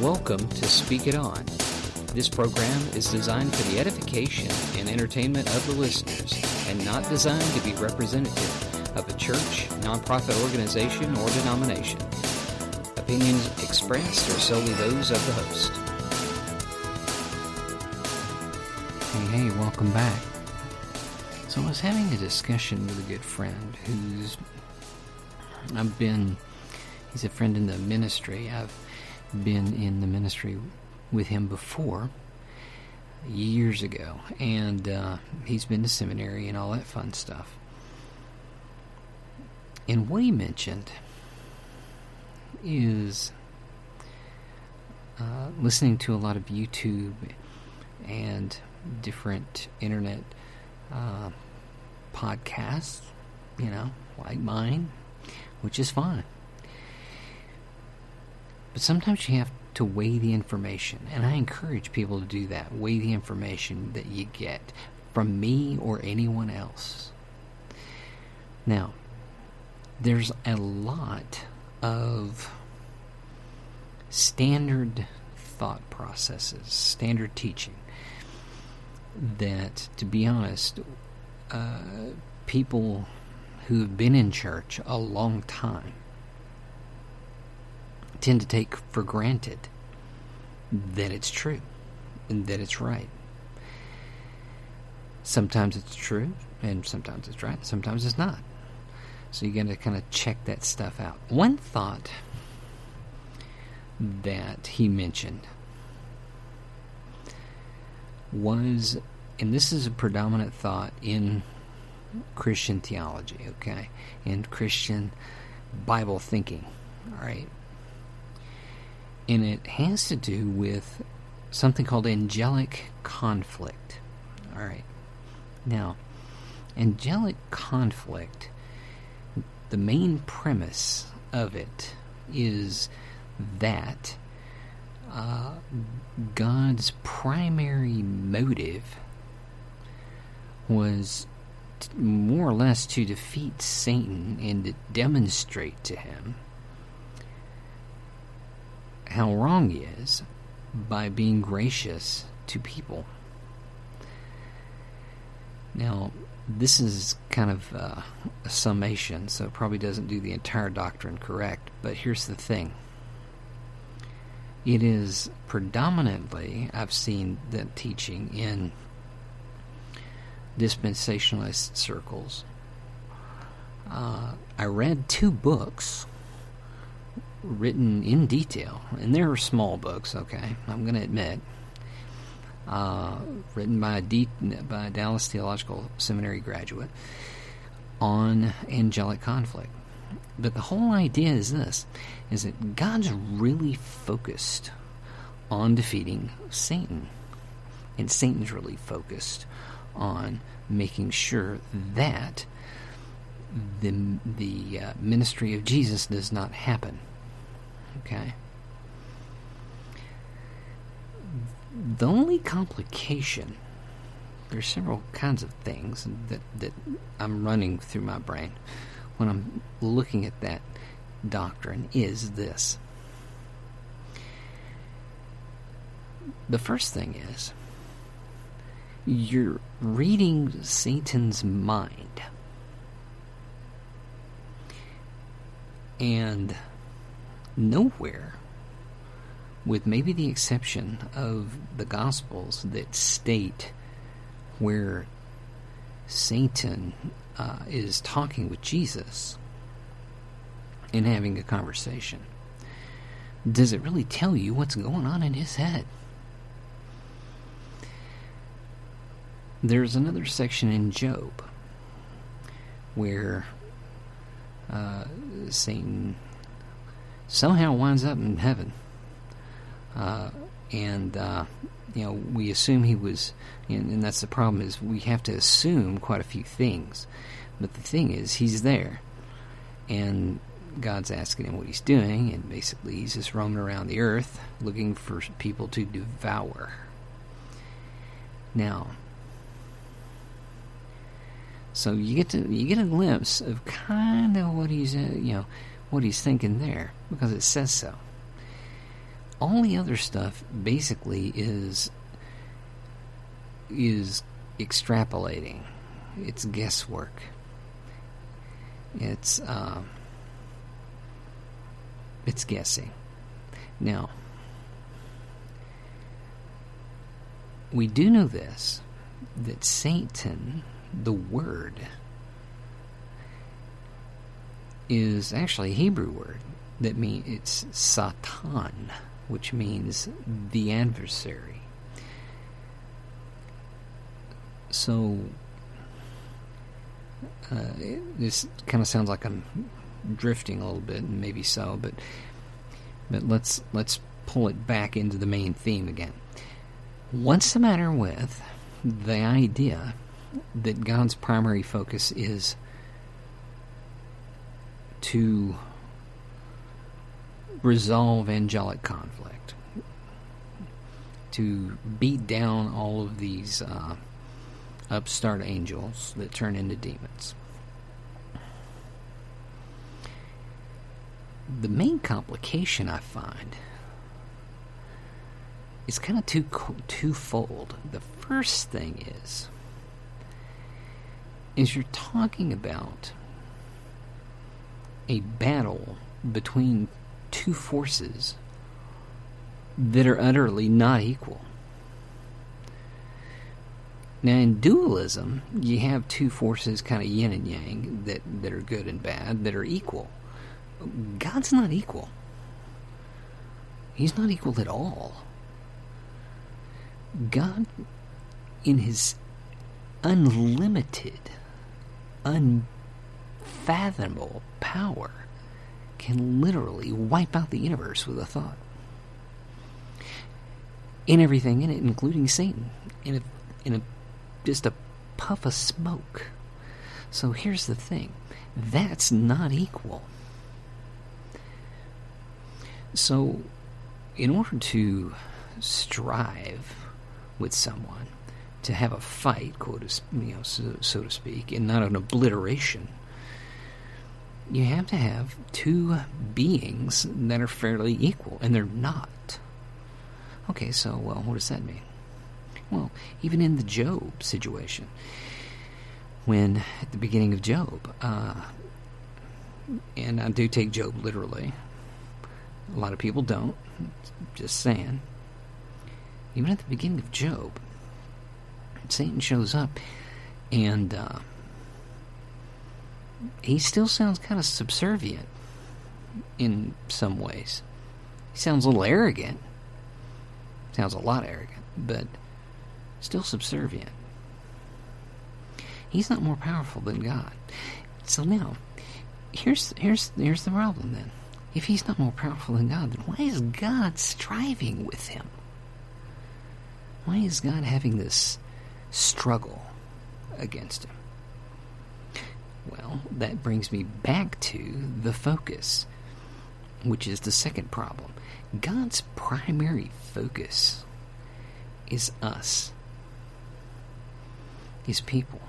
Welcome to Speak It On. This program is designed for the edification and entertainment of the listeners and not designed to be representative of a church, nonprofit organization, or denomination. Opinions expressed are solely those of the host. Hey, hey, welcome back. So I was having a discussion with a good friend who's I've been he's a friend in the ministry. I've been in the ministry with him before years ago, and uh, he's been to seminary and all that fun stuff. And what he mentioned is uh, listening to a lot of YouTube and different internet uh, podcasts, you know, like mine, which is fine. But sometimes you have to weigh the information, and I encourage people to do that. Weigh the information that you get from me or anyone else. Now, there's a lot of standard thought processes, standard teaching that, to be honest, uh, people who have been in church a long time tend to take for granted that it's true and that it's right. Sometimes it's true, and sometimes it's right, sometimes it's not. So you got to kind of check that stuff out. One thought that he mentioned was, and this is a predominant thought in Christian theology, okay, in Christian Bible thinking, all right, and it has to do with something called angelic conflict, all right. Now, angelic conflict, the main premise of it is that uh, God's primary motive was t- more or less to defeat Satan and to demonstrate to him how wrong he is by being gracious to people. Now, this is kind of uh, a summation, so it probably doesn't do the entire doctrine correct, but here's the thing. It is predominantly, I've seen the teaching in dispensationalist circles. Uh, I read two books written in detail, and they're small books, okay, I'm going to admit. Uh, written by a, D, by a Dallas Theological Seminary graduate on angelic conflict. But the whole idea is this is that God's really focused on defeating Satan. And Satan's really focused on making sure that the the uh, ministry of Jesus does not happen. Okay. The only complication there's several kinds of things that that I'm running through my brain when I'm looking at that doctrine is this. The first thing is you're reading Satan's mind. And nowhere, with maybe the exception of the Gospels that state where Satan uh, is talking with Jesus and having a conversation, does it really tell you what's going on in his head? There's another section in Job where uh, Satan somehow winds up in heaven. Uh, and, uh, you know, we assume he was, and, and that's the problem, is we have to assume quite a few things. But the thing is, he's there. And God's asking him what he's doing, and basically he's just roaming around the earth looking for people to devour. Now, so you get to you get a glimpse of kind of what he's uh, you know what he's thinking there because it says so. all the other stuff basically is is extrapolating. It's guesswork. It's uh, it's guessing. Now, we do know this that Satan, the word, is actually a Hebrew word that means it's Satan, which means the adversary. So, uh, this kind of sounds like I'm drifting a little bit, and maybe so, but but let's let's pull it back into the main theme again. What's the matter with the idea that God's primary focus is to resolve angelic conflict, to beat down all of these uh, upstart angels that turn into demons? the main complication I find is kind of two twofold. The first thing is is you're talking about a battle between two forces that are utterly not equal. Now, in dualism, you have two forces, kind of yin and yang, that, that are good and bad, that are equal. God's not equal. He's not equal at all. God, in his unlimited, unfathomable power, can literally wipe out the universe with a thought. In everything in it, including Satan, in a, in a just a puff of smoke. So here's the thing that's not equal. So, in order to strive with someone, to have a fight, quote, you know, so, so to speak, and not an obliteration, you have to have two beings that are fairly equal, and they're not. Okay, so, well, what does that mean? Well, even in the Job situation, when at the beginning of Job, uh, and I do take Job literally, a lot of people don't. Just saying. Even at the beginning of Job, Satan shows up and uh, he still sounds kind of subservient in some ways. He sounds a little arrogant. Sounds a lot arrogant, but still subservient. He's not more powerful than God. So now, here's here's here's the problem then. If he's not more powerful than God, then why is God striving with him? Why is God having this struggle against him? Well, that brings me back to the focus, which is the second problem. God's primary focus is us, his people.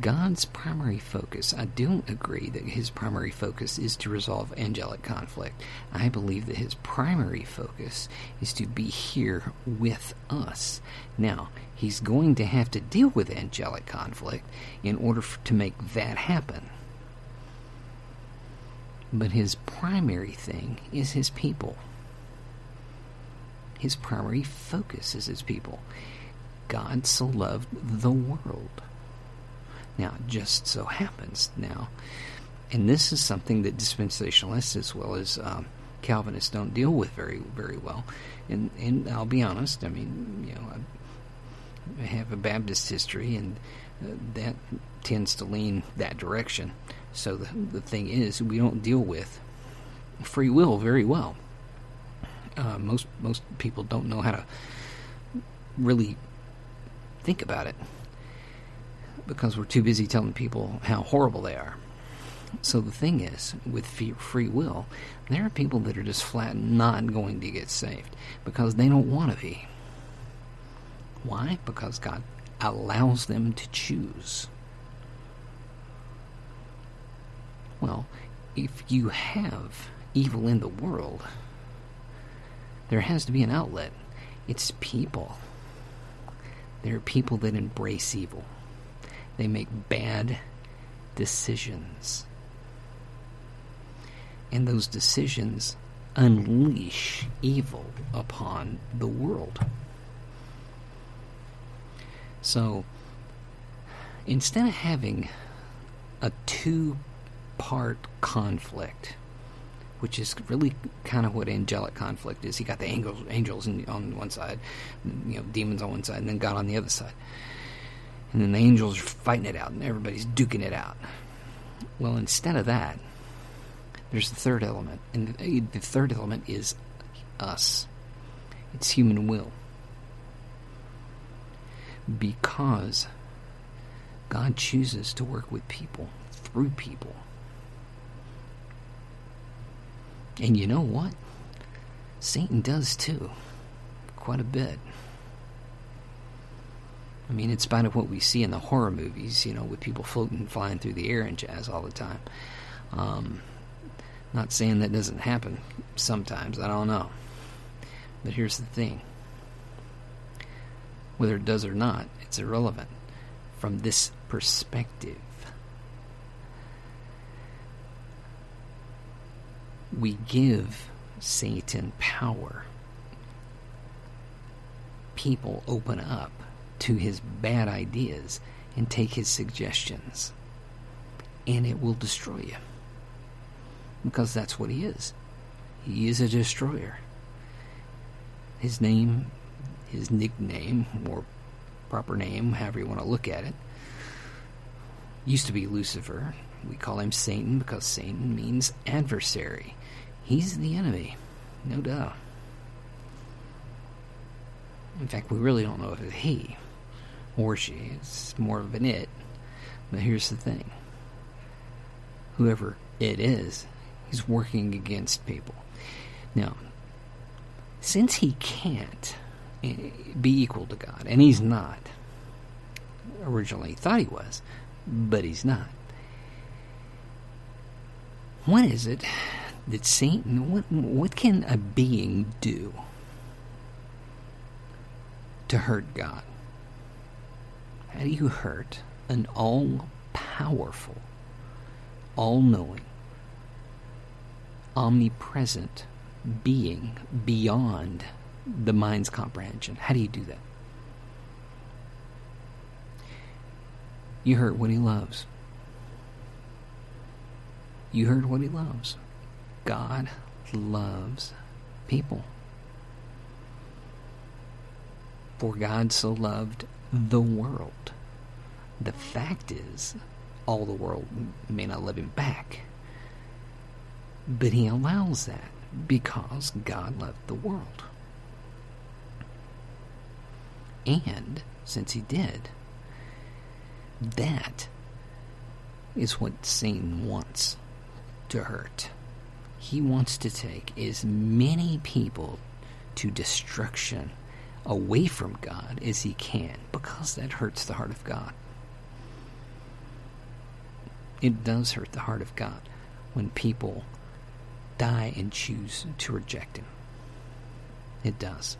God's primary focus, I don't agree that his primary focus is to resolve angelic conflict. I believe that his primary focus is to be here with us. Now, he's going to have to deal with angelic conflict in order to make that happen. But his primary thing is his people. His primary focus is his people. God so loved the world now, it just so happens now, and this is something that dispensationalists as well as um, Calvinists don't deal with very very well. And and I'll be honest, I mean, you know, I have a Baptist history, and uh, that tends to lean that direction. So the the thing is, we don't deal with free will very well. Uh, most most people don't know how to really think about it because we're too busy telling people how horrible they are. So the thing is, with free will, there are people that are just flat not going to get saved because they don't want to be. Why? Because God allows them to choose. Well, if you have evil in the world, there has to be an outlet. It's people. There are people that embrace evil. They make bad decisions. And those decisions unleash evil upon the world. So, instead of having a two part conflict, which is really kind of what angelic conflict is. You got the angels, angels on one side, you know, demons on one side, and then God on the other side. And then the angels are fighting it out, and everybody's duking it out. Well, instead of that, there's the third element, and eh, the third element is us. It's human will. Because God chooses to work with people, through people. And you know what? Satan does too. Quite a bit. I mean, in spite of what we see in the horror movies, you know, with people floating, flying through the air and jazz all the time. Um, not saying that doesn't happen sometimes, I don't know. But here's the thing whether it does or not, it's irrelevant from this perspective. We give Satan power. People open up to his bad ideas and take his suggestions, and it will destroy you. Because that's what he is. He is a destroyer. His name, his nickname, or proper name, however you want to look at it, used to be Lucifer. We call him Satan because Satan means adversary. He's the enemy, no doubt. In fact, we really don't know if it's he or she. It's more of an it. But here's the thing whoever it is, he's working against people. Now, since he can't eh, be equal to God, and he's not, originally thought he was, but he's not. What is it that Satan, what, what can a being do to hurt God? How do you hurt an all powerful, all knowing, omnipresent being beyond the mind's comprehension? How do you do that? You hurt what he loves. You hurt what he loves. God loves people. For God so loved the world. The fact is, all the world may not love him back. But he allows that because God loved the world. And since he did, that is what Satan wants to hurt. He wants to take as many people to destruction away from God as he can because that hurts the heart of God. It does hurt the heart of God when people die and choose to reject him. It does.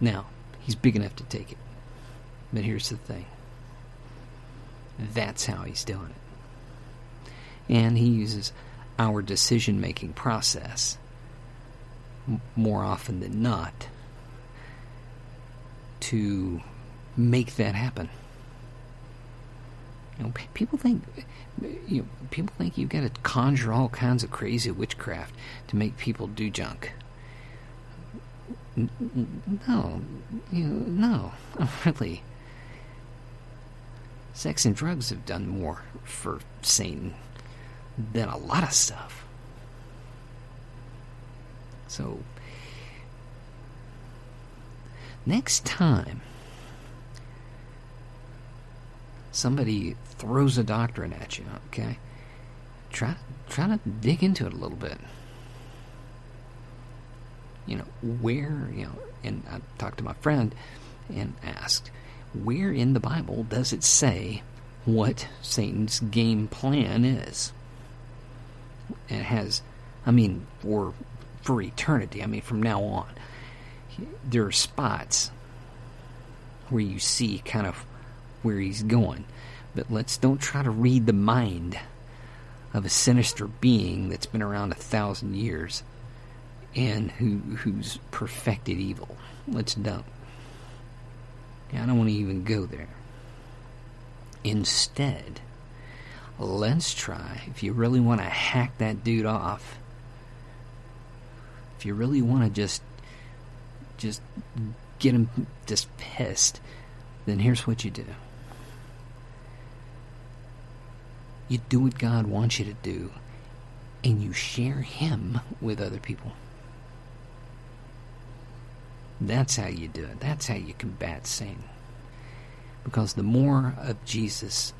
Now, he's big enough to take it. But here's the thing that's how he's doing it. And he uses our decision making process more often than not to make that happen. You know, people think you know, people think you've got to conjure all kinds of crazy witchcraft to make people do junk. No, you know, no, really. Sex and drugs have done more for Satan than a lot of stuff. So, next time somebody throws a doctrine at you, okay, try try to dig into it a little bit. You know, where, you know, and I talked to my friend and asked, where in the Bible does it say what Satan's game plan is? It has, I mean, for for eternity. I mean, from now on, there are spots where you see kind of where he's going. But let's don't try to read the mind of a sinister being that's been around a thousand years and who who's perfected evil. Let's don't. I don't want to even go there. Instead, let's try, if you really want to hack that dude off, if you really want to just just get him just pissed, then here's what you do. You do what God wants you to do, and you share Him with other people. That's how you do it. That's how you combat sin. Because the more of Jesus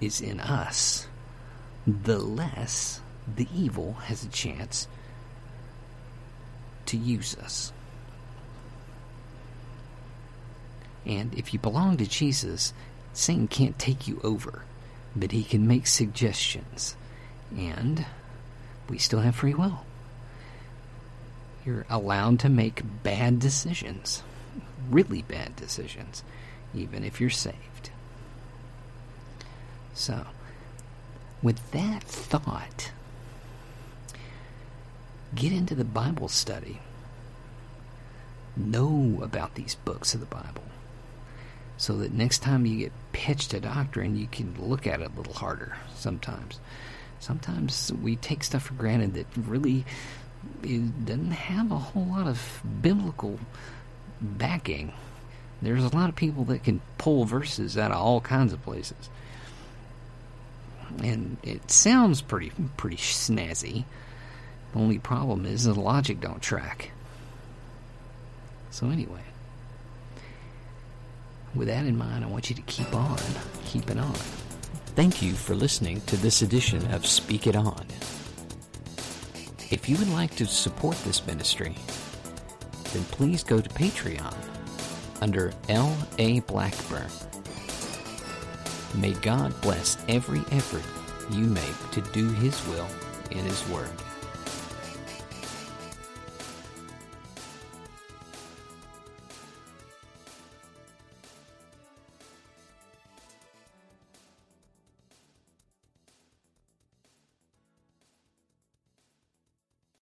is in us, the less the evil has a chance to use us. And if you belong to Jesus, Satan can't take you over, but he can make suggestions. And we still have free will. You're allowed to make bad decisions, really bad decisions, even if you're saved. So, with that thought, get into the Bible study. Know about these books of the Bible so that next time you get pitched a doctrine, you can look at it a little harder sometimes. Sometimes we take stuff for granted that really it doesn't have a whole lot of biblical backing. There's a lot of people that can pull verses out of all kinds of places. And it sounds pretty pretty snazzy. Only problem is the logic don't track. So anyway, with that in mind, I want you to keep on, keep it on. Thank you for listening to this edition of Speak It On. If you would like to support this ministry, then please go to Patreon under L.A. Blackburn. May God bless every effort you make to do His will in His Word.